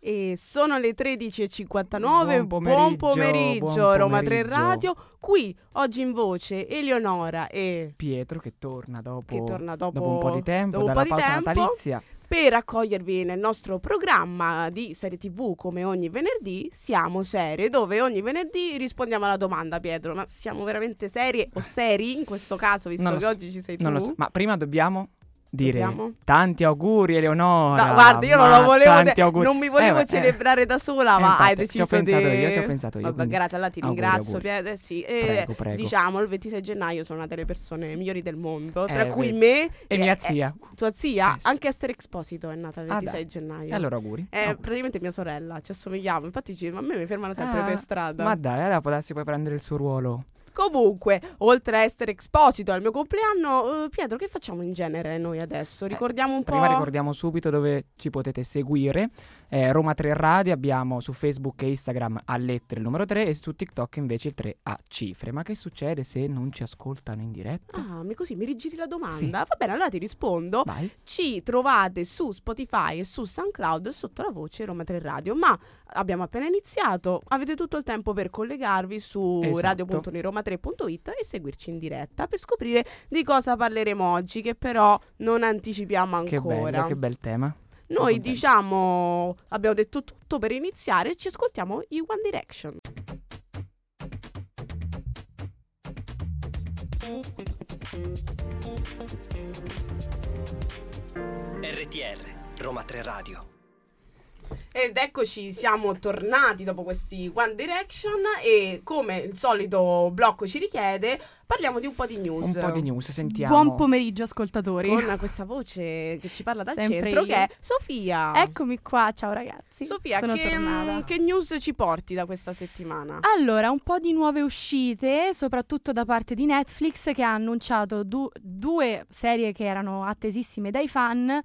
E sono le 13.59, Buon pomeriggio, pomeriggio, buon Roma 3 pomeriggio. Radio. Qui oggi in voce Eleonora e Pietro che torna dopo, che torna dopo, dopo un po' di tempo dopo un dalla po' di tempo, natalizia. Per accogliervi nel nostro programma di serie TV come ogni venerdì, siamo serie, dove ogni venerdì rispondiamo alla domanda, Pietro, ma siamo veramente serie o seri in questo caso, visto Non che so, oggi ci sei tu? Non lo so, ma prima dobbiamo dire Dobbiamo? tanti auguri Eleonora. No, guarda, io non ma lo volevo, tanti de- auguri. non mi volevo Eh, beh, eh. celebrare da sola, Eh, ma hai infatti, deciso ci ho pensato di... io, ci ho pensato io, Vabbè, quindi grazie, allora ti auguri, ringrazio, auguri. Pietro. Sì, eh, Prego, prego. Diciamo, il 26 gennaio sono una delle persone migliori del mondo, tra Eh, cui vedi. me E mia eh, zia. tua zia, Eh, sì. anche Esther Exposito è nata il Ah, 26 dai. gennaio. E allora auguri. È Auguri. praticamente mia sorella, ci assomigliamo. Infatti, ci- a me mi fermano sempre Ah, per strada. Ma dai, allora potresti poi prendere il suo ruolo. Comunque, oltre a essere Exposito al mio compleanno, eh, Pietro, che facciamo in genere noi adesso? Ricordiamo un po'. Eh, Prima ricordiamo subito dove ci potete seguire. Eh, Roma 3 Radio abbiamo su Facebook e Instagram a lettere il numero 3 e su TikTok invece il 3 a cifre. Ma che succede se non ci ascoltano in diretta? Ah, mi così mi rigiri la domanda. Sì. Va bene, allora ti rispondo. Vai. Ci trovate su Spotify e su SoundCloud sotto la voce Roma 3 Radio. Ma abbiamo appena iniziato, avete tutto il tempo per collegarvi su Esatto. radio.uniroma3.it e seguirci in diretta per scoprire di cosa parleremo oggi, che però non anticipiamo Che ancora. bello, che bel tema. Noi diciamo, abbiamo detto tutto per iniziare, ci ascoltiamo i One Direction. RTR Roma 3 Radio Ed eccoci, siamo tornati dopo questi One Direction e come il solito blocco ci richiede, parliamo di un po' di news. Un po' di news, sentiamo. Buon pomeriggio ascoltatori. Con questa voce che ci parla dal Sempre centro io. che è Sofia. Eccomi qua, ciao ragazzi. Sofia, sono che, tornata. che news ci porti da questa settimana? Allora, un po' di nuove uscite, soprattutto da parte di Netflix che ha annunciato du- due serie che erano attesissime dai fan.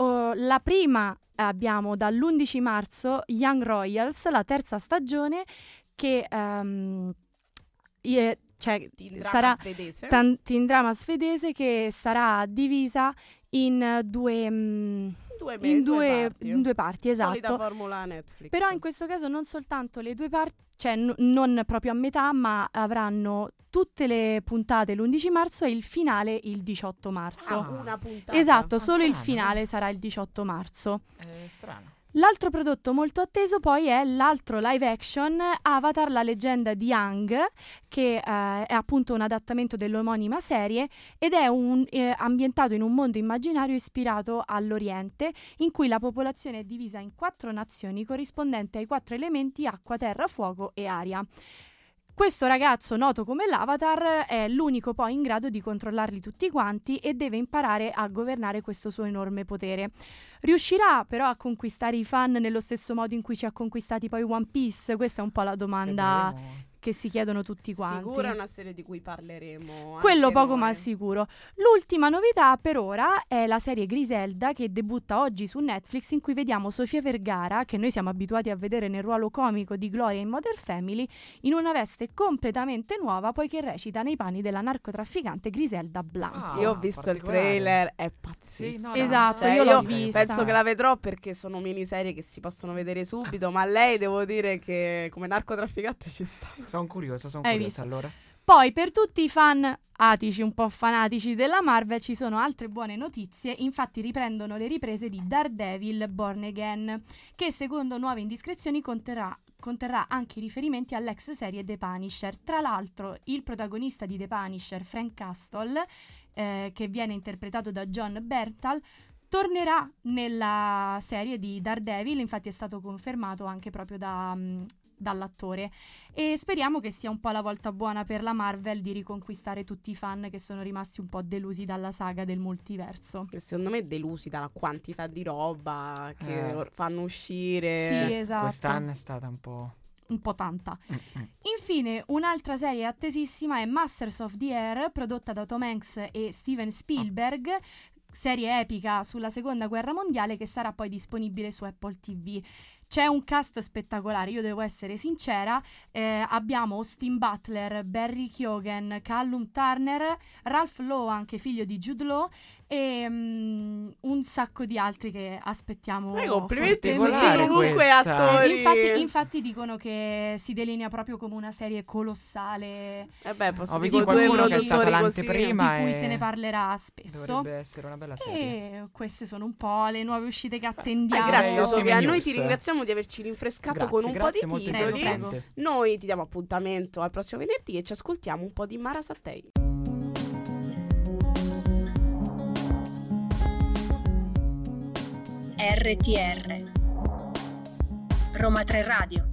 Oh, la prima abbiamo dall'11 marzo Young Royals, la terza stagione che ehm, ie- cioè, Teen drama sarà svedese? tan- teen drama svedese che sarà divisa in eh, due, mm, due, me- in due due, parti. in due parti, Solita esatto. formula Netflix. Però in questo caso non soltanto le due parti, cioè n- non proprio a metà, ma avranno tutte le puntate l'11 marzo e il finale il 18 marzo. Ah, una puntata. esatto, Ah, solo il strano, finale sarà il 18 marzo. È strano. L'altro prodotto molto atteso poi è l'altro live action Avatar, la leggenda di Aang, che eh, è appunto un adattamento dell'omonima serie ed è un, eh, ambientato in un mondo immaginario ispirato all'Oriente, in cui la popolazione è divisa in quattro nazioni corrispondenti ai quattro elementi acqua, terra, fuoco e aria. Questo ragazzo, noto come l'Avatar, è l'unico poi in grado di controllarli tutti quanti e deve imparare a governare questo suo enorme potere. Riuscirà però a conquistare i fan nello stesso modo in cui ci ha conquistati poi One Piece? Questa è un po' la domanda. Che si chiedono tutti quanti. Sicuro è una serie di cui parleremo. Quello poco noi. ma sicuro. L'ultima novità per ora è la serie Griselda che debutta oggi su Netflix in cui vediamo Sofia Vergara, che noi siamo abituati a vedere nel ruolo comico di Gloria in Modern Family, in una veste completamente nuova poiché recita nei panni della narcotrafficante Griselda Blanco. Ah, Io ho visto il trailer, è pazzesco. Sì, no, Esatto, Cioè, io l'ho vista. Penso che la vedrò perché sono miniserie che si possono vedere subito, ma lei devo dire che come narcotrafficante ci sta. Sono curioso, sono curioso visto? allora. Poi per tutti i fan atici, un po' fanatici della Marvel, ci sono altre buone notizie. Infatti riprendono le riprese di Daredevil Born Again, che secondo nuove indiscrezioni conterrà, conterrà anche i riferimenti all'ex serie The Punisher. Tra l'altro, il protagonista di The Punisher, Frank Castle, eh, che viene interpretato da John Bertal, tornerà nella serie di Daredevil, infatti è stato confermato anche proprio da, mm, dall'attore e speriamo che sia un po' la volta buona per la Marvel di riconquistare tutti i fan che sono rimasti un po' delusi dalla saga del multiverso. Che secondo me delusi dalla quantità di roba che Eh. fanno uscire. Sì, esatto. Quest'anno è stata un po'... un po' tanta. Infine, un'altra serie attesissima è Masters of the Air, prodotta da Tom Hanks e Steven Spielberg, serie epica sulla seconda guerra mondiale che sarà poi disponibile su Apple TV. C'è un cast spettacolare, io devo essere sincera. eh, abbiamo Austin Butler, Barry Keoghan, Callum Turner, Ralph Lowe, anche figlio di Jude Law, e mm, un sacco di altri che aspettiamo. Eh, complimenti comunque attori. Infatti, infatti dicono che si delinea proprio come una serie colossale Eh beh, posso Ho visto qualcuno che è così. l'anteprima. di cui e se ne parlerà spesso. Dovrebbe essere una bella serie. E queste sono un po' le nuove uscite che Eh, attendiamo. grazie Ottime Sofia, noi ti ringraziamo di averci rinfrescato Grazie, con un grazie, po' di titoli. Noi ti diamo appuntamento al prossimo venerdì e ci ascoltiamo un po' di Mara Sattei. RTR Roma 3 Radio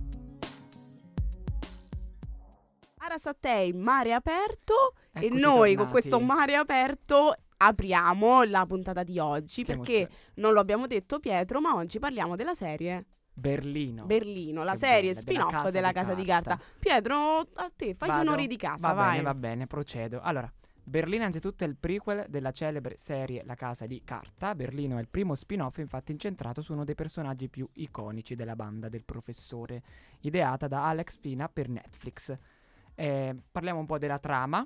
Mara Sattei, mare aperto e Eccoci noi con tornati. questo mare aperto apriamo la puntata di oggi Che perché emozione. non lo abbiamo detto Pietro, ma oggi parliamo della serie Berlino. Berlino, la Che serie bella, della spin-off Casa della di Casa di Carta. Carta. Pietro, a te, fai gli onori di casa, va vai. bene, va bene, procedo. Allora, Berlino anzitutto è il prequel della celebre serie La Casa di Carta. Berlino è il primo spin-off infatti incentrato su uno dei personaggi più iconici della banda del professore, ideata da Alex Pina per Netflix. Eh, parliamo un po' della trama.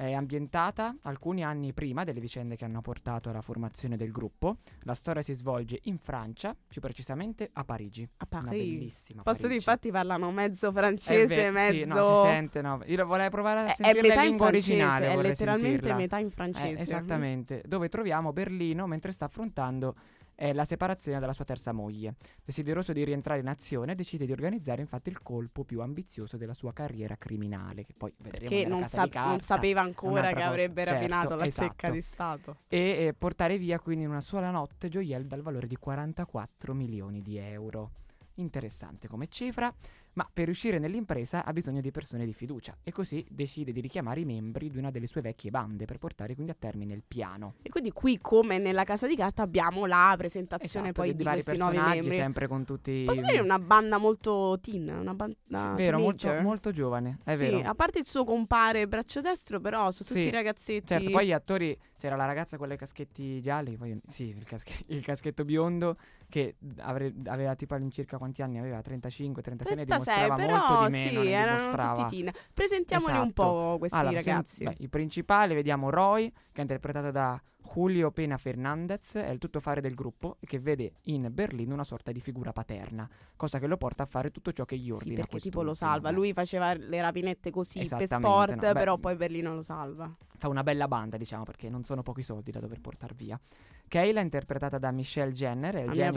È ambientata alcuni anni prima delle vicende che hanno portato alla formazione del gruppo. La storia si svolge in Francia, più precisamente a Parigi. A Una Parigi. bellissima Posso dire, Parigi. infatti parlano mezzo francese, ve- mezzo... Sì, no, si sente, no. Io vorrei provare a È- sentire la in lingua francese, originale. è letteralmente sentirla. metà in Eh, francese. esattamente, dove troviamo Berlino mentre sta affrontando eh, la separazione dalla sua terza moglie. Desideroso di rientrare in azione, decide di organizzare infatti il colpo più ambizioso della sua carriera criminale, che poi vedremo Che non, Casa sa- di Carta, non sapeva ancora che cosa. avrebbe Certo, rapinato la esatto. secca di Stato. e eh, portare via quindi in una sola notte gioielli dal valore di 44 milioni di euro. Interessante come cifra, ma per riuscire nell'impresa ha bisogno di persone di fiducia e così decide di richiamare i membri di una delle sue vecchie bande per portare quindi a termine il piano. E quindi qui, come nella Casa di Carta, abbiamo la presentazione Esatto, poi di, di, vari questi nuovi membri. sempre con tutti Posso dire una banda molto teen, una banda Sì, vero, molto, molto giovane, è sì, vero. a parte il suo compare braccio destro, però sono tutti Sì, ragazzetti. Certo, poi gli attori, c'era la ragazza con i caschetti gialli, poi sì, il, casche- il caschetto biondo che avre- aveva tipo all'incirca quanti anni? Aveva 35, 36 ne 36, dimostrava però molto di meno, sì, erano tutti teen. Presentiamoli un Esatto. po' questi Allora, ragazzi. beh, il principale vediamo Roy, che è interpretato da Julio Pena Fernandez, è il tuttofare del gruppo che vede in Berlino una sorta di figura paterna, cosa che lo porta a fare tutto ciò che gli sì, ordina perché tipo lo salva. Lui faceva le rapinette così per sport, no, beh, però poi Berlino lo salva. fa una bella banda, diciamo, perché non sono pochi soldi da dover portare via. Kayla interpretata da Michelle Jenner, è il genio.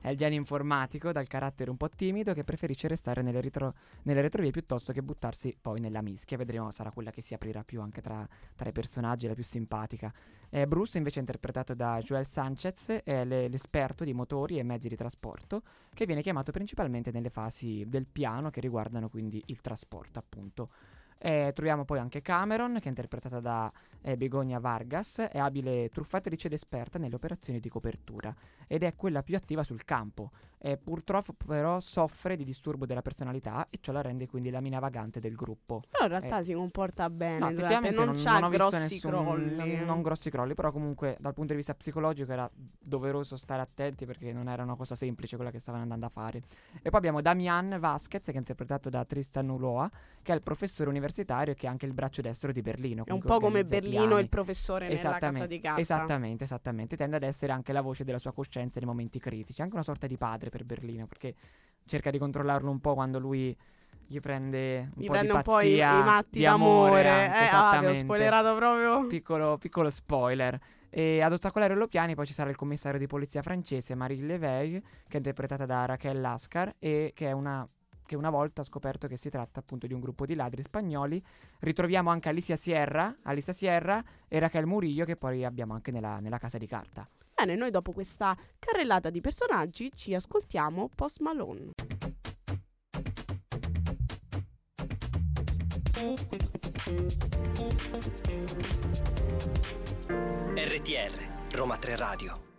È il genio informatico dal carattere un po' timido che preferisce restare nelle, ritro- nelle retrovie piuttosto che buttarsi poi nella mischia. Vedremo, sarà quella che si aprirà più anche tra, tra i personaggi, la più simpatica. Eh, Bruce invece è interpretato da Joel Sanchez, è le- l'esperto di motori e mezzi di trasporto che viene chiamato principalmente nelle fasi del piano che riguardano quindi il trasporto appunto. Eh, troviamo poi anche Cameron, che è interpretata da eh, Begonia Vargas, è abile truffatrice ed esperta nelle operazioni di copertura ed è quella più attiva sul campo. Eh, purtroppo però soffre di disturbo della personalità e ciò la rende quindi la mina vagante del gruppo. Però in realtà si comporta bene, Eh. No, durante- non, non, c'ha non grossi nessun- crolli. Non, non grossi crolli, però comunque dal punto di vista psicologico era doveroso stare attenti perché non era una cosa semplice quella che stavano andando a fare. E poi abbiamo Damian Vasquez che è interpretato da Tristan Uloa, che è il professore universitario e che è anche il braccio destro di Berlino. È un po' come Berlino il professore nella Casa di Carta. Esattamente, esattamente. Tende ad essere anche la voce della sua coscienza nei momenti critici. Anche una sorta di padre per Berlino, perché cerca di controllarlo un po' quando lui gli prende un Gli po' prende di un po' i, i matti di d'amore. amore. anche, eh, ah, esattamente. spoilerato proprio. Piccolo, piccolo spoiler. E ad ostacolare lo piani poi ci sarà il commissario di polizia francese Marie Leveille, che è interpretata da Raquel Lascar e che è una che una volta ha scoperto che si tratta appunto di un gruppo di ladri spagnoli. Ritroviamo anche Alicia Sierra, Alicia Sierra e Raquel Murillo che poi abbiamo anche nella, nella casa di carta. Bene, noi dopo questa carrellata di personaggi ci ascoltiamo Post Malone. RTR Roma 3 Radio.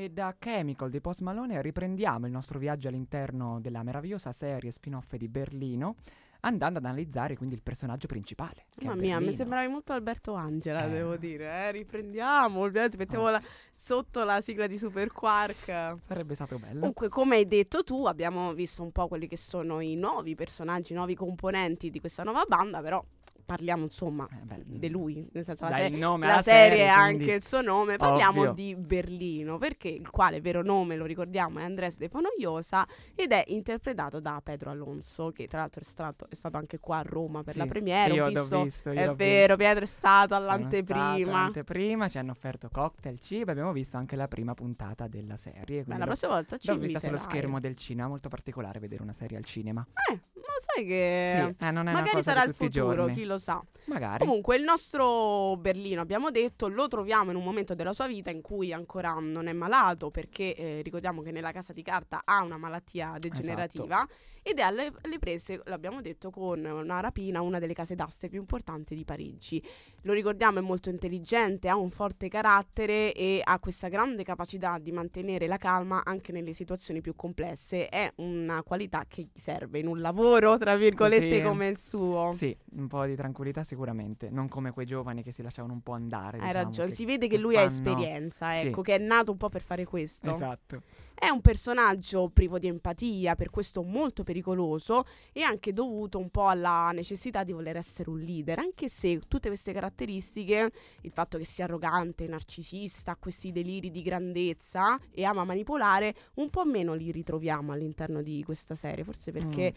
E da Chemical di Post Malone riprendiamo il nostro viaggio all'interno della meravigliosa serie spin-off di Berlino, andando ad analizzare quindi il personaggio principale. Mamma mia, mi sembravi molto Alberto Angela, Eh. devo dire. Eh, riprendiamo, ovviamente mettiamo Oh. la- sotto la sigla di Super Quark. Sarebbe stato bello. Comunque, come hai detto tu, abbiamo visto un po' quelli che sono i nuovi personaggi, i nuovi componenti di questa nuova banda, però parliamo insomma Eh, di lui, nel senso la, se- la alla serie quindi- anche il suo nome, parliamo Ovvio. di Berlino, perché il quale vero nome, lo ricordiamo, è Andrés de Fonogliosa ed è interpretato da Pedro Alonso, che tra l'altro è stato, è stato anche qua a Roma per Sì, la premiere, io ho l'ho visto, visto, io è vero, visto. Pietro è stato Sono stato all'anteprima. all'anteprima, ci hanno offerto cocktail, cibo, abbiamo visto anche la prima puntata della serie. Beh, la prossima volta ci L'ho vista sullo schermo del cinema, molto particolare vedere una serie al cinema. Eh, sai che... sì, eh, non è una Magari sarà il futuro, chi lo sa. Magari. Comunque, il nostro Berlino, abbiamo detto, lo troviamo in un momento della sua vita in cui ancora non è malato, perché eh, ricordiamo che nella casa di carta ha una malattia degenerativa Esatto. ed è alle, alle prese, l'abbiamo detto, con una rapina una delle case d'aste più importanti di Parigi. Lo ricordiamo, è molto intelligente, ha un forte carattere e ha questa grande capacità di mantenere la calma anche nelle situazioni più complesse. È una qualità che gli serve in un lavoro, tra virgolette, Così. come il suo. Sì, un po' di tranquillità sicuramente, non come quei giovani che si lasciavano un po' andare. Hai diciamo, ragione, che- si vede che, che lui ha fanno- esperienza, Sì. ecco, che è nato un po' per fare questo. Esatto. È un personaggio privo di empatia, per questo molto pericoloso e anche dovuto un po' alla necessità di voler essere un leader, anche se tutte queste caratteristiche, il fatto che sia arrogante, narcisista, questi deliri di grandezza e ama manipolare, un po' meno li ritroviamo all'interno di questa serie, forse perché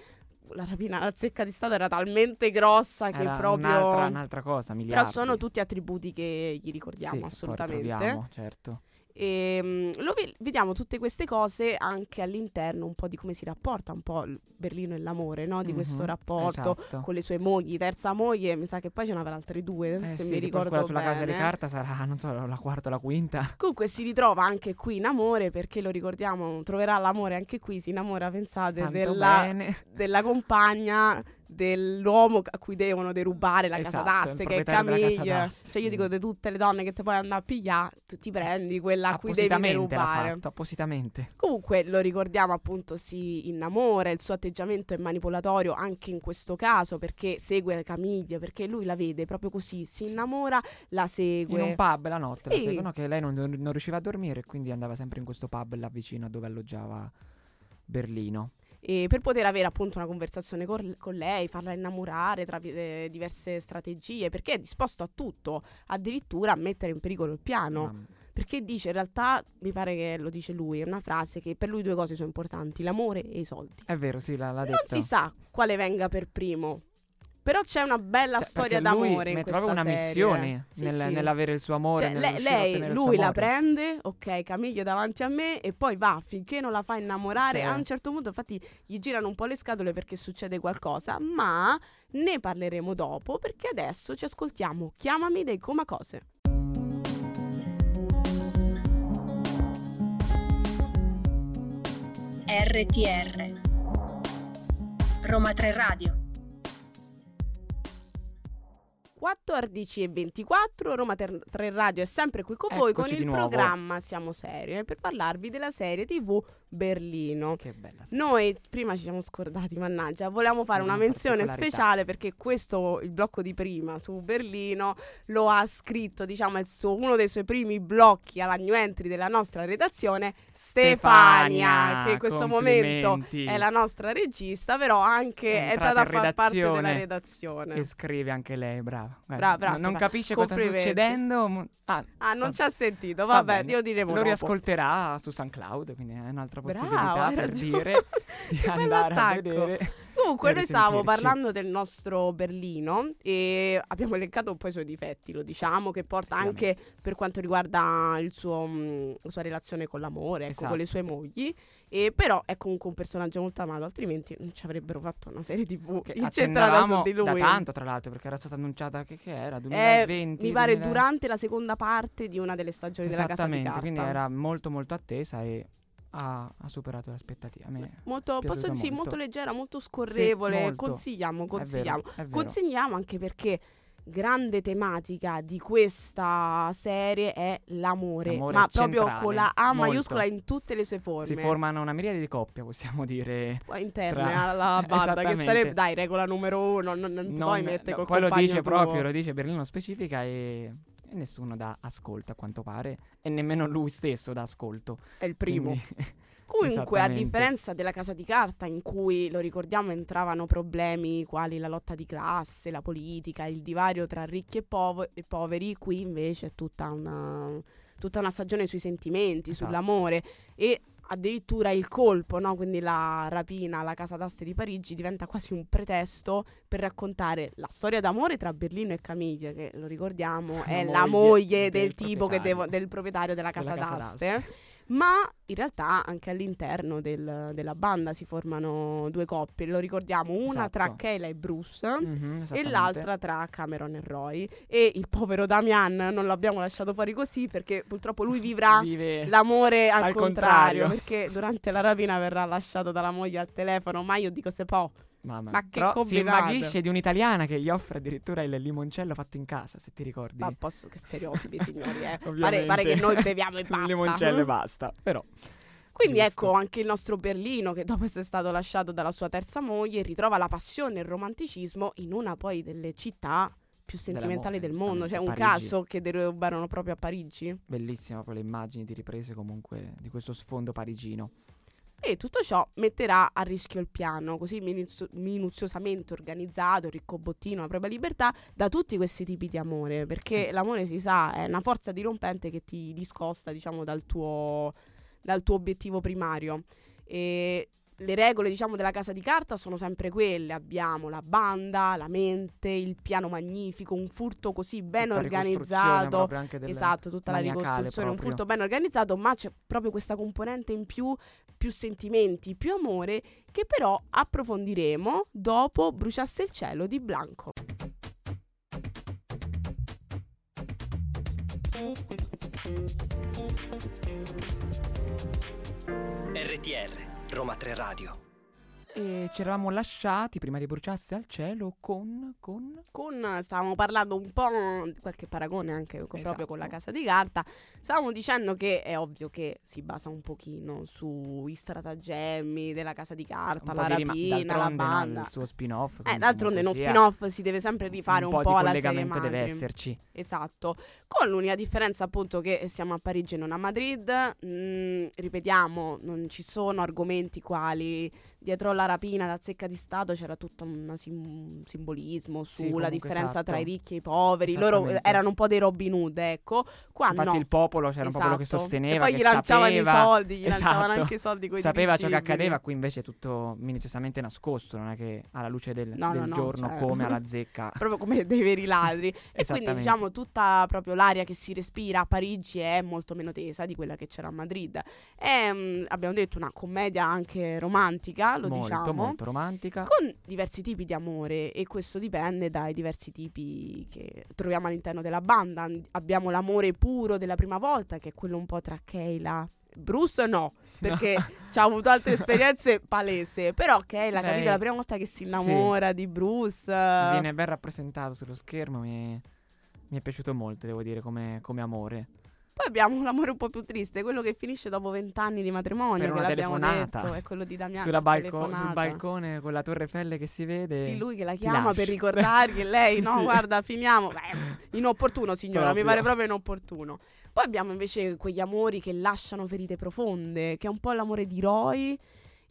la rapina alla zecca di Stato era talmente grossa che Mm. Era proprio... un'altra, un'altra cosa, Però miliardi. sono tutti attributi che gli ricordiamo Sì, assolutamente. certo. E, mm, lo ve- vediamo tutte queste cose anche all'interno un po' di come si rapporta un po' Berlino e l'amore, no? Di questo Mhm, rapporto esatto. con le sue mogli, terza moglie, mi sa che poi ce n'avrà altre due, Eh se sì, mi ricordo quella sulla bene. casa di carta sarà, non so, la quarta o la quinta. Comunque si ritrova anche qui in amore, perché lo ricordiamo, troverà l'amore anche qui, si innamora, pensate, della, della compagna dell'uomo a cui devono derubare la casa Esatto, d'aste, il che è casa d'aste. Cioè io dico di tutte le donne che ti puoi andare a pigliare, tu ti prendi quella a cui devi derubare. fatto, appositamente. Comunque lo ricordiamo appunto si innamora, il suo atteggiamento è manipolatorio anche in questo caso perché segue Camiglia, perché lui la vede proprio così, si innamora, la In segue. un pub la notte, la Sì. seguono che lei non, non riusciva a dormire e quindi andava sempre in questo pub là vicino a dove alloggiava Berlino. E per poter avere appunto una conversazione col- con, lei, farla innamorare tra eh, diverse strategie, perché è disposto a tutto, addirittura a mettere in pericolo il piano. Perché dice, in realtà, mi pare che lo dice lui, è una frase che per lui due cose sono importanti, l'amore e i soldi. È vero, sì, l'ha, l'ha Non detto. si sa quale venga per primo. Però c'è una bella Cioè, storia d'amore in questa una serie. missione Sì, nel- sì. nell'avere il suo amore. Cioè, nel lei, lei- lui la prende, ok, Camiglia davanti a me e poi va finché non la fa innamorare. Sì. A un certo punto, infatti, gli girano un po' le scatole perché succede qualcosa, ma ne parleremo dopo perché adesso ci ascoltiamo Chiamami dei Coma Cose. RTR Roma 3 Radio 14 e 24, Roma 3 Radio è sempre qui con voi con Eccoci il nuovo. programma Siamo Serie per parlarvi della serie TV Berlino. Che bella serie. Noi prima ci siamo scordati, mannaggia, volevamo fare una Una menzione speciale perché questo, il blocco di prima su Berlino, lo ha scritto, diciamo, il suo- uno dei suoi primi blocchi alla new entry della nostra redazione, Stefania, Stefania, che in questo momento è la nostra regista, però anche È è, stata a far parte della redazione redazione. E scrive anche lei, brava. Guarda, Brava, brava, non- capisce cosa sta succedendo. Ah, Ah, non va- ci ha sentito, va vabbè, bene. io diremo Lo dopo. riascolterà su SoundCloud, quindi è un'altra possibilità hai per dire di andare a vedere. Comunque, noi stavamo parlando del nostro Berlino e abbiamo elencato un po' i suoi difetti, lo diciamo, che porta anche per quanto riguarda il suo, la sua relazione con l'amore, ecco, con le Esatto. sue mogli. E però è comunque un personaggio molto amato, altrimenti non ci avrebbero fatto una serie TV Che incentrata su di lui. da tanto, tra l'altro, perché era stata annunciata che, che era Eh, 2020. mi pare 2000 durante la seconda parte di una delle stagioni della Casa di Esattamente, Carta. quindi era molto molto attesa e ha, ha superato le aspettative. Molto, posso dire, molto. molto leggera, molto scorrevole. molto. Consigliamo, è vero, consigliamo. è vero. Consigliamo anche perché grande tematica di questa serie è l'amore, L'amore ma proprio con la A molto. maiuscola in tutte le sue forme. Si formano una miriade di coppie, possiamo dire. Poi interne tra- alla banda, che sarebbe, dai, regola numero uno, non, non Non- puoi mettere no, col quello compagno dice tuo. proprio, lo dice Berlino specifica e, e nessuno dà ascolto a quanto pare e nemmeno lui stesso dà ascolto. È il primo. Quindi- Comunque, a differenza della casa di carta, in cui lo ricordiamo entravano problemi quali la lotta di classe, la politica, il divario tra ricchi e, povo- e poveri, qui invece è tutta una, tutta una stagione sui sentimenti, Esatto. sull'amore e addirittura il colpo, no? quindi la rapina alla casa d'aste di Parigi diventa quasi un pretesto per raccontare la storia d'amore tra Berlino e Camille, che lo ricordiamo La è la moglie moglie del, del tipo che proprietario. devo- del proprietario della Della casa casa d'aste. Ma in realtà anche all'interno del- della banda si formano due coppie, lo ricordiamo, una tra Esatto. Kayla e Bruce Mhm, e l'altra tra Cameron e Roy. E il povero Damian non l'abbiamo lasciato fuori così perché purtroppo lui vivrà Vive l'amore al, al contrario, contrario. perché durante la rapina verrà lasciato dalla moglie al telefono, ma io dico se può. Mamma Ma che Però si combinato. invaghisce di un'italiana che gli offre addirittura il limoncello fatto in casa, se ti ricordi. Ma posso che stereotipi signori, eh. pare, pare che noi beviamo e Il basta. limoncello e basta, però. Quindi Giusto. ecco anche il nostro Berlino che dopo essere stato lasciato dalla sua terza moglie ritrova la passione e il romanticismo in una poi delle città più sentimentali del mondo. Cioè un Parigi. caso che derubarono proprio a Parigi. Bellissima proprio le immagini di riprese comunque di questo sfondo parigino. E tutto ciò metterà a rischio il piano, così minuzio- minuziosamente organizzato, ricco bottino, a propria libertà, da tutti questi tipi di amore. Perché l'amore, si sa, è una forza dirompente che ti discosta, diciamo, dal tuo, dal tuo obiettivo primario. E le regole, diciamo, della casa di carta sono sempre quelle. Abbiamo la banda, la mente, il piano magnifico, un furto così ben Tutta organizzato. Esatto, tutta la ricostruzione, un proprio. furto ben organizzato, ma c'è proprio questa componente in più, più sentimenti, più amore, che però approfondiremo dopo Bruciasse il cielo di Blanco. RTR, Roma 3 Radio. E ci eravamo lasciati prima di bruciarsi al cielo con... con... Con, stavamo parlando un po', qualche paragone anche con- proprio Esatto. con la casa di carta, stavamo dicendo che è ovvio che si basa un pochino sui stratagemmi della casa di carta, un la po' di rima- rapina, la banda. il suo spin-off. Eh, d'altronde uno spin-off si deve sempre rifare un, po', po' di alla serie collegamento deve esserci. Esatto, con l'unica differenza appunto che siamo a Parigi e non a Madrid, Mm, ripetiamo, non ci sono argomenti quali dietro la rapina da zecca di Stato c'era tutto un sim- simbolismo Sì, sulla comunque, differenza tra i esatto. ricchi e i poveri, loro erano un po' dei Robin Hood, ecco, qua Infatti no. il popolo c'era un po' quello che Esatto. sosteneva, e poi che gli lanciavano sapeva, i soldi, gli lanciavano Esatto. anche i soldi coi sapeva ciò che accadeva, qui invece è tutto minuziosamente nascosto, non è che alla luce del, No, del no, no, giorno cioè- come alla zecca. proprio come dei veri ladri. e quindi diciamo tutta proprio l'aria che si respira a Parigi è molto meno tesa di quella che c'era a Madrid. È, mm, abbiamo detto, una commedia anche romantica, lo molto, diciamo. molto romantica. Con diversi tipi di amore e questo dipende dai diversi tipi che troviamo all'interno della banda. Abbiamo l'amore puro della prima volta, che è quello un po' tra Kayla Bruce, no, perché ci ha avuto altre esperienze palese. Però Kayla, Beh, capito, la prima volta che si innamora di Bruce. eh, Viene ben rappresentato sullo schermo, mi è, mi è piaciuto molto, devo dire, come, come amore. Poi abbiamo un amore un po' più triste, quello che finisce dopo vent'anni di matrimonio, Per che l'abbiamo detto, è quello di Damiano. Sulla balco- sul balcone con la torre Eiffel che si vede. Sì, lui che la chiama per ricordargli e lei, no, Sì. guarda, finiamo. Beh, inopportuno, signora, mi Proprio. pare proprio inopportuno. Poi abbiamo invece quegli amori che lasciano ferite profonde, che è un po' l'amore di Roy.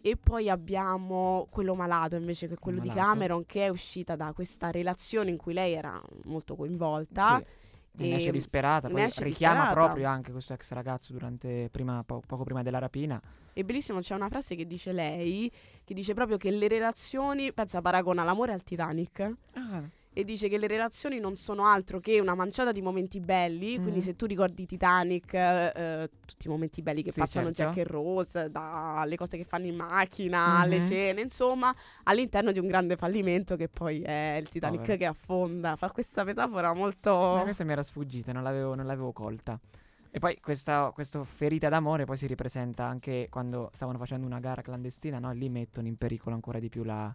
E poi abbiamo quello malato invece, che è quello di Malato. Cameron, che è uscita da questa relazione in cui lei era molto coinvolta. Sì. Ne E esce disperata, ne poi esce richiama disperata. proprio anche questo ex ragazzo durante prima, po- poco prima della rapina. E bellissimo, c'è una frase che dice lei, che dice proprio che le relazioni, pensa, paragona l'amore al Titanic. E dice che le relazioni non sono altro che una manciata di momenti belli. Quindi, Mhm. se tu ricordi Titanic, eh, eh, tutti i momenti belli che Sì, passano certo. Jack e Rose, dalle cose che fanno in macchina, alle Mhm. cene, insomma, all'interno di un grande fallimento che poi è il Titanic Povero. che affonda. Fa questa metafora Ma molto. questa mi era sfuggita, non l'avevo, non l'avevo colta. E poi questa, questa ferita d'amore poi si ripresenta anche quando stavano facendo una gara clandestina, no? Lì mettono in pericolo ancora di più la,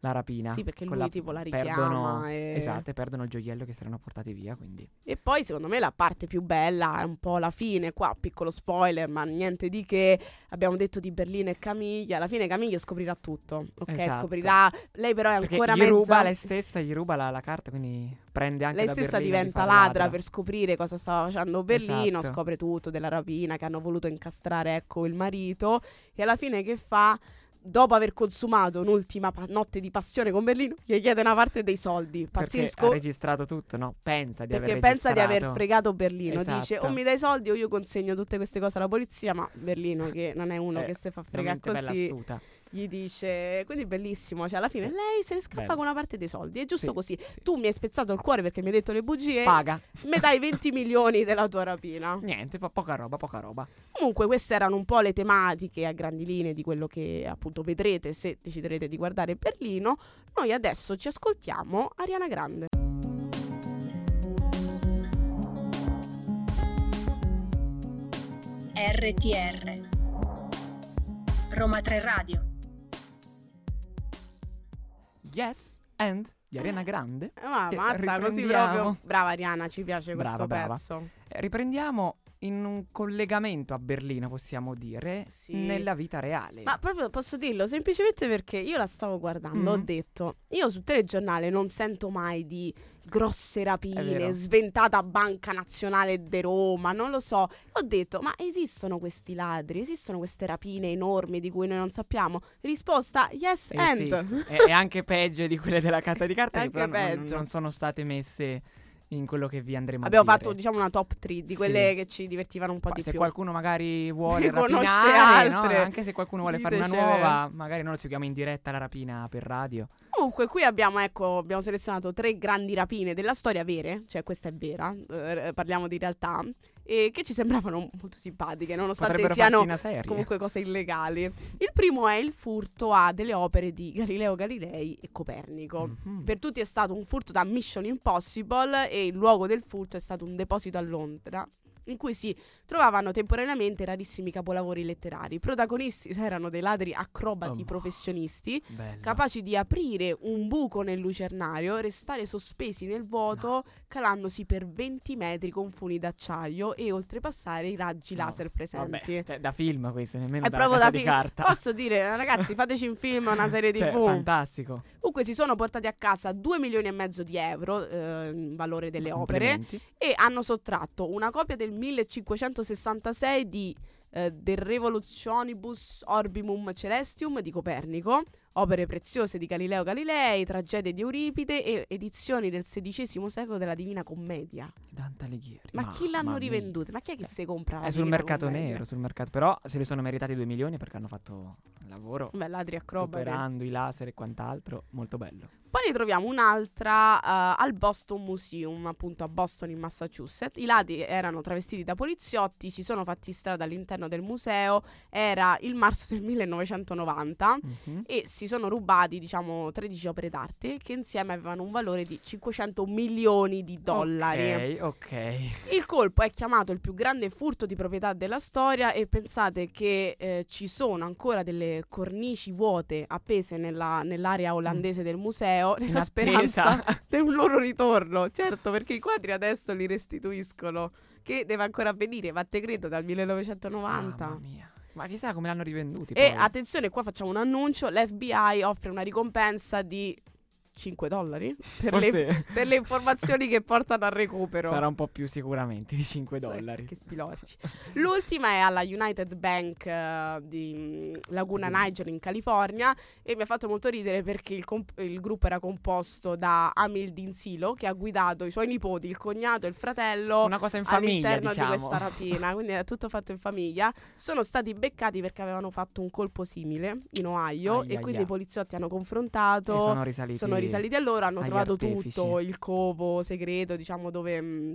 la rapina. Sì, perché lui tipo la richiama perdono, e- Esatto, e perdono il gioiello che si erano portati via, quindi... E poi secondo me la parte più bella è un po' la fine, qua piccolo spoiler, ma niente di che, abbiamo detto di Berlino e Camiglia, alla fine Camiglia scoprirà tutto, ok? Esatto. Scoprirà, lei però è Perché ancora gli mezza... ruba lei stessa, gli ruba la, la carta, quindi prende anche Lei stessa Berlino di diventa far ladra, per scoprire cosa stava facendo Berlino, Esatto. scopre tutto della rapina che hanno voluto incastrare ecco il marito e alla fine che fa? Dopo aver consumato un'ultima pa- notte di passione con Berlino, gli chiede una parte dei soldi. Perché ha Pazzesco. registrato tutto, no? Pensa di Perché aver pensa di aver fregato Berlino. Dice Esatto. o mi dai soldi o io consegno tutte queste cose alla polizia. Ma Berlino, che non è uno Eh, che si fa fregare veramente bella così, astuta. Gli dice. Quindi bellissimo. Cioè, alla fine Sì. lei se ne scappa Bello. con una parte dei soldi. È giusto Sì, così. sì. Tu mi hai spezzato il cuore perché mi hai detto le bugie. Paga. Mi dai 20 milioni della tua rapina. Niente, po- poca roba, poca roba. Comunque, queste erano un po' le tematiche a grandi linee di quello che appunto vedrete se deciderete di guardare Berlino. Noi adesso ci ascoltiamo Ariana Grande. RTR Roma 3 Radio Yes, and di Ariana Grande. Eh, Ma Eh, mazza, così proprio. Brava Ariana, ci piace Brava, questo brava. pezzo. Eh, Riprendiamo in un collegamento a Berlino, possiamo dire, Sì. nella vita reale. Ma proprio posso dirlo semplicemente perché io la stavo guardando, ho Mhm. detto, io sul telegiornale non sento mai di grosse È rapine, sventata Banca Nazionale di Roma, non lo so. Ho detto, ma esistono questi ladri, esistono queste rapine enormi di cui noi non sappiamo? Risposta, yes and. Esiste. e, e anche peggio di quelle della casa di carta, che però non- non sono state messe in quello che vi andremo Abbiamo a dire. fatto diciamo una top 3 di Sì. quelle che ci divertivano un po' Poi di se più. qualcuno magari vuole rapinare, no? anche se qualcuno vuole fare una nuova, magari noi lo seguiamo in diretta la rapina per radio. Comunque, qui abbiamo, ecco, abbiamo selezionato tre grandi rapine della storia vere, cioè questa è vera, eh, parliamo di realtà, e che ci sembravano molto simpatiche, nonostante siano comunque cose illegali. Il primo è il furto a delle opere di Galileo Galilei e Copernico. Mhm. Per tutti è stato un furto da Mission Impossible e il luogo del furto è stato un deposito a Londra in cui si trovavano temporaneamente rarissimi capolavori letterari. I protagonisti erano dei ladri acrobati Oh. professionisti Bello. capaci di aprire un buco nel lucernario, restare sospesi nel vuoto, calandosi per 20 metri con funi d'acciaio e oltrepassare i raggi No, laser presenti. Vabbè, cioè, da film questo, nemmeno È da proprio da di film. carta. Posso dire, ragazzi, fateci un film, una serie Cioè, TV. fantastico. Comunque si sono portati a casa 2 milioni e mezzo di euro, eh, valore delle opere, e hanno sottratto una copia del 1566 di eh, De Revolutionibus Orbimum Celestium di Copernico, opere preziose di Galileo Galilei, tragedie di Euripide e edizioni del XVI secolo della Divina Commedia. Dante Alighieri. Ma chi l'hanno rivendute? Ma chi è che Eh, si compra? la È sul Divina mercato Commedia? nero, sul mercato. Però se li sono meritati 2 milioni perché hanno fatto un lavoro Beh, ladri acrobati. superando i laser e quant'altro. Molto bello. Poi ne troviamo un'altra eh, al Boston Museum, appunto a Boston in Massachusetts. I ladri erano travestiti da poliziotti, si sono fatti strada all'interno del museo, era il marzo del 1990 Mhm. e si sono rubati, diciamo, 13 opere d'arte che insieme avevano un valore di 500 milioni di dollari. Ok, ok. Il colpo è chiamato il più grande furto di proprietà della storia e pensate che eh, ci sono ancora delle cornici vuote appese nella- nell'area olandese del museo nella speranza di un loro ritorno. Certo, perché i quadri adesso li restituiscono, che deve ancora avvenire, ma te credo dal 1990. Mamma mia. Ma chissà come l'hanno rivenduti E poi. attenzione, qua facciamo un annuncio, l'FBI offre una ricompensa di 5 dollari per le, per le informazioni che portano al recupero. sarà un po' più sicuramente di 5 Sai, dollari. Che spilorci. L'ultima è alla United Bank eh, di mm, Laguna. Niger in California e mi ha fatto molto ridere perché il, comp- il gruppo era composto da Amil Dinzilo che ha guidato i suoi nipoti, il cognato e il fratello Una cosa in famiglia, all'interno diciamo. di questa rapina, quindi è tutto fatto in famiglia. Sono stati beccati perché avevano fatto un colpo simile in Ohio Ai, e quindi i poliziotti hanno confrontato E sono risaliti. sono risaliti a loro, hanno trovato artefici. tutto, il covo segreto, diciamo, dove, mh,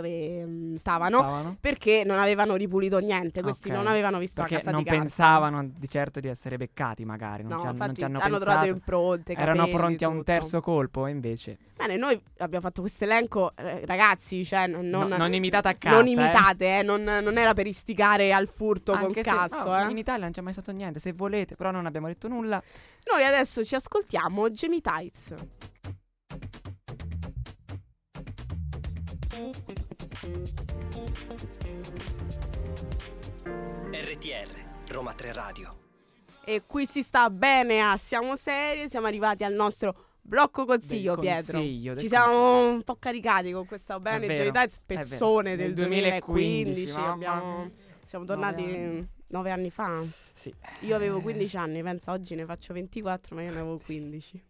dove mm, stavano, Stavano? perché non avevano ripulito niente. Questi Ok. non avevano visto Perché la casa non di carta. pensavano di certo di essere beccati, magari. Non, No, ci, han- non infatti ci hanno, hanno pensato. trovato impronte, Erano pronti a un terzo colpo, e invece. Bene, noi abbiamo fatto questo elenco, eh, ragazzi, cioè non, No, non imitate a casa. non eh. imitate, eh, non, non era per istigare al furto con Anche se- scasso. no, eh. In Italia non c'è mai stato niente. Se volete, però non abbiamo detto nulla. Noi adesso ci ascoltiamo Jamie Tights. RTR, Roma 3 Radio. E qui si sta bene a Siamo Serie, siamo arrivati al nostro blocco consiglio, Del Pietro. consiglio, del Ci siamo un po' caricati con questa bene vero, Jamie Tights, è vero. pezzone Nel del 2015, 2015. mamma abbiamo- siamo tornati anni. nove anni fa. Sì. Io avevo Eh, 15 anni, pensa oggi ne faccio 24, ma io ne avevo 15.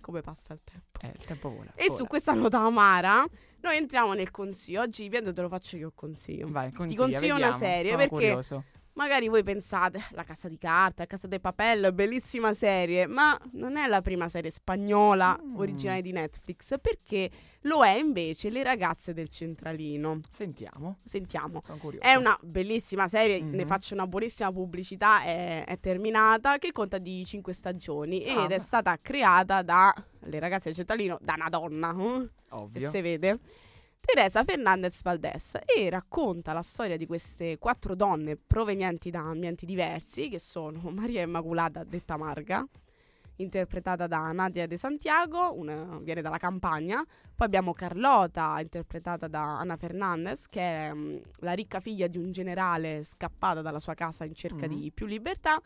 Come passa il tempo? Eh, il tempo vola. E vola. su questa nota amara, noi entriamo nel consiglio. Oggi, Pietro, te lo faccio io il consiglio. Vai, consiglia, consiglio una vediamo. serie, Sono perché- curioso. Magari voi pensate, La Casa di Carta, La Casa de Papel, bellissima serie, ma non è la prima serie spagnola Mm. originale di Netflix, perché lo è invece Le ragazze del centralino. Sentiamo. Sentiamo. È una bellissima serie, ne Mhm. faccio una buonissima pubblicità, è, è terminata, che conta di 5 stagioni Ah, ed è beh. stata creata da Le ragazze del centralino, da una donna, eh, Ovvio. se vede. Teresa Fernandez Valdés e racconta la storia di queste quattro donne provenienti da ambienti diversi, che sono Maria Immaculata, detta Marga, interpretata da Nadia De Santiago, una- viene dalla campagna. Poi abbiamo Carlota, interpretata da Anna Fernandez, che è mm, la ricca figlia di un generale scappata dalla sua casa in cerca Mhm. di più libertà.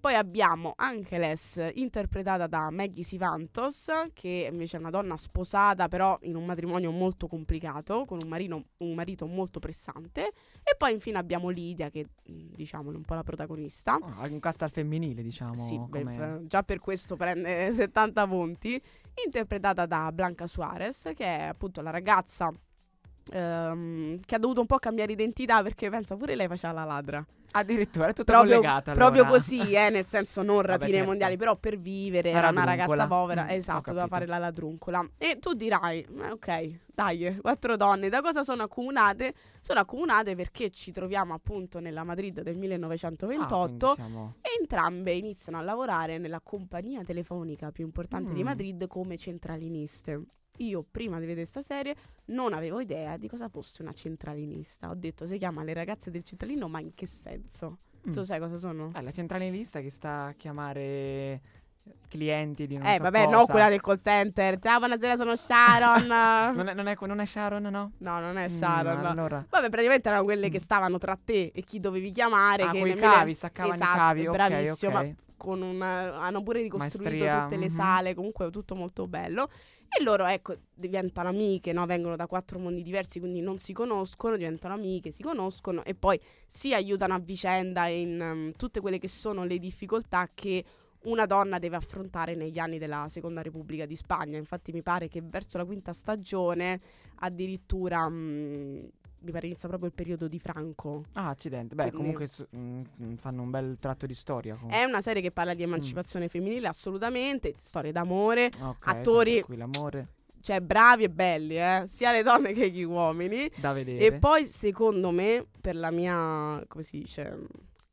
Poi abbiamo Angeles, interpretata da Maggie Sivantos, che invece è una donna sposata, però in un matrimonio molto complicato, con un, marino- un marito molto pressante. E poi infine abbiamo Lidia, che diciamo è un po' la protagonista. Oh, un cast al femminile, diciamo. Sì, beh, f- già per questo prende 70 punti. Interpretata da Blanca Suarez, che è appunto la ragazza ehm, che ha dovuto un po' cambiare identità perché pensa pure lei faceva la ladra. Addirittura è tutta Proprio, collegata. proprio allora. così, eh, nel senso non Vabbè, rapine certo. mondiali, però per vivere La era una ragazza povera, Mm, esatto, doveva fare la ladruncola. E tu dirai, ok, dai, quattro donne, da cosa sono accomunate? Sono accomunate perché ci troviamo appunto nella Madrid del Ah, 1928 quindi siamo- e entrambe iniziano a lavorare nella compagnia telefonica più importante di Mm. Madrid come centraliniste. Io prima di vedere questa serie non avevo idea di cosa fosse una centralinista. Ho detto si chiama Le ragazze del centralino, ma in che senso? Mm. Tu sai cosa sono? Eh, la centralinista che sta a chiamare clienti di non Eh, so vabbè, cosa. no, quella del call center. Ciao, buonasera, sono Sharon. Non è, non, è, non è Sharon, no? no, non è Mm, Sharon. allora. Vabbè, praticamente erano quelle che Mm. stavano tra te e chi dovevi chiamare. Ah, che quei cavi, staccavano Esatto, i cavi, bravissimo, ok. ma con un, hanno pure ricostruito Maestria, tutte le mhm. sale, comunque tutto molto bello. E loro, ecco, diventano amiche, no? Vengono da quattro mondi diversi, quindi non si conoscono, diventano amiche, si conoscono e poi si aiutano a vicenda in um, tutte quelle che sono le difficoltà che una donna deve affrontare negli anni della Seconda Repubblica di Spagna. Infatti mi pare che verso la quinta stagione addirittura mm, mi pare inizia proprio il periodo di Franco. Ah, accidenti. Beh, Quindi- comunque su- mm, mm, fanno un bel tratto di storia. comunque. È una serie che parla di emancipazione femminile, assolutamente, storie d'amore, Ok, attori- sempre qui l'amore cioè bravi e belli, eh, sia le donne che gli uomini. da vedere. E poi, secondo me, per la mia, come si dice,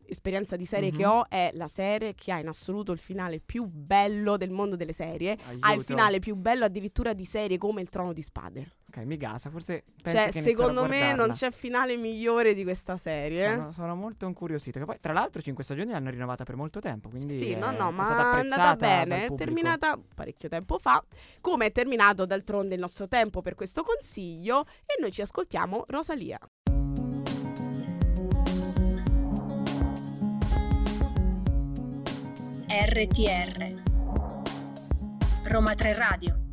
esperienza di serie Mhm. che ho, è la serie che ha in assoluto il finale più bello del mondo delle serie. Ha il Aiuto. finale più bello addirittura di serie come Il Trono di Spade. Ok, mi gasa. Forse penso cioè, secondo me non c'è finale migliore di questa serie. Sono, sono molto incuriosito. Che poi, tra l'altro, cinque stagioni l'hanno rinnovata per molto tempo. Quindi Sì, è, no, no, è ma è andata bene, è terminata parecchio tempo fa, come è terminato d'altronde il nostro tempo per questo consiglio e noi ci ascoltiamo Rosalia. RTR Roma 3 Radio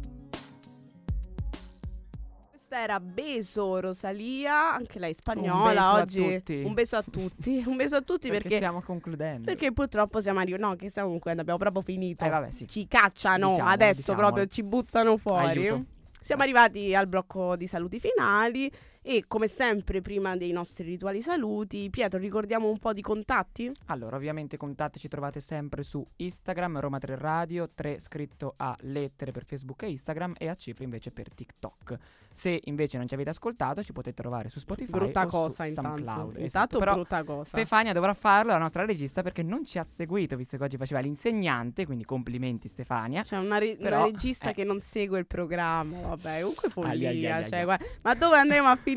Questa era Beso Rosalia, anche lei spagnola oggi. Un beso a tutti, un beso a tutti Perché, perché, stiamo concludendo. perché purtroppo siamo arrivati, no che stiamo concludendo, abbiamo proprio finito. Eh, vabbè, sì. Ci cacciano, Diciamo, adesso diciamo. proprio ci buttano fuori. Aiuto. Siamo arrivati al blocco di saluti finali E come sempre, prima dei nostri rituali saluti, Pietro, ricordiamo un po' di contatti? Allora, ovviamente contatti ci trovate sempre su Instagram, Roma 3 Radio, 3 scritto a lettere per Facebook e Instagram e a cifre invece per TikTok. Se invece non ci avete ascoltato, ci potete trovare su Spotify Brutta cosa intanto. SoundCloud. Intanto Esatto, brutta cosa. Stefania dovrà farlo, la nostra regista, perché non ci ha seguito, visto che oggi faceva l'insegnante, quindi complimenti Stefania. C'è una, re- una regista eh. che non segue il programma, vabbè, comunque follia. ai, ai, ai, cioè, guarda- ma dove andremo a finire?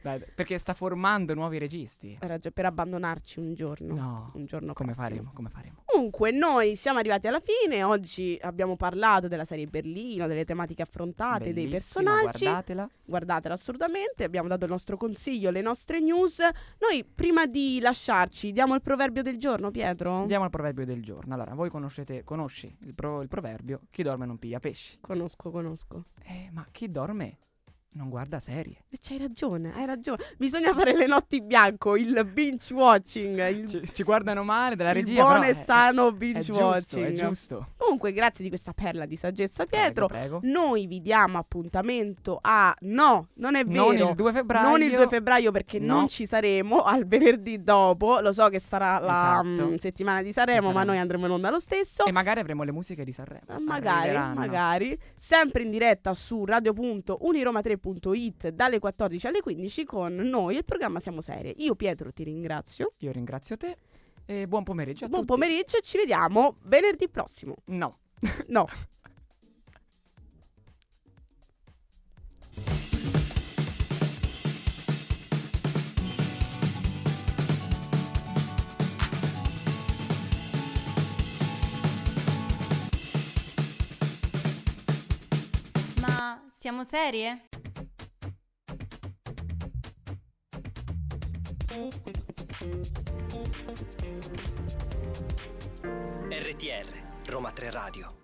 Dai, perché sta formando nuovi registi. Ragione, per abbandonarci un giorno. No, Un giorno come faremo? Come faremo? Comunque, noi siamo arrivati alla fine. Oggi abbiamo parlato della serie Berlino, delle tematiche affrontate, dei Bellissima, personaggi. Guardatela. Guardatela assolutamente. Abbiamo dato il nostro consiglio, le nostre news. Noi, prima di lasciarci, diamo il proverbio del giorno, Pietro. Andiamo al proverbio del giorno. Allora, voi conoscete, conosci il, pro- il proverbio chi dorme non piglia pesci. Conosco, conosco. Eh, ma chi dorme non guarda serie. E c'hai ragione, hai ragione. Bisogna fare le notti bianco, il binge watching, il, Ci, ci guardano male dalla il regia. buono però e è- sano è, binge giusto, watching. È giusto. Comunque, grazie di questa perla di saggezza, Pietro. Prego, prego. Noi vi diamo appuntamento a no, non è vero. Non il 2 febbraio. Non il 2 febbraio perché No. non ci saremo al venerdì dopo. Lo so che sarà la Esatto. mm, settimana di Sanremo, ma noi andremo in onda lo stesso. E magari avremo le musiche di Sanremo. Eh, Magari, magari. Sempre in diretta su radio.uniroma3.it dalle 14 alle 15 con noi. Il programma Siamo Serie. Io, Pietro, ti ringrazio. Io ringrazio te e buon pomeriggio a Buon tutti. pomeriggio e ci vediamo venerdì prossimo. No. No. Ma siamo serie? RTR, Roma 3 Radio.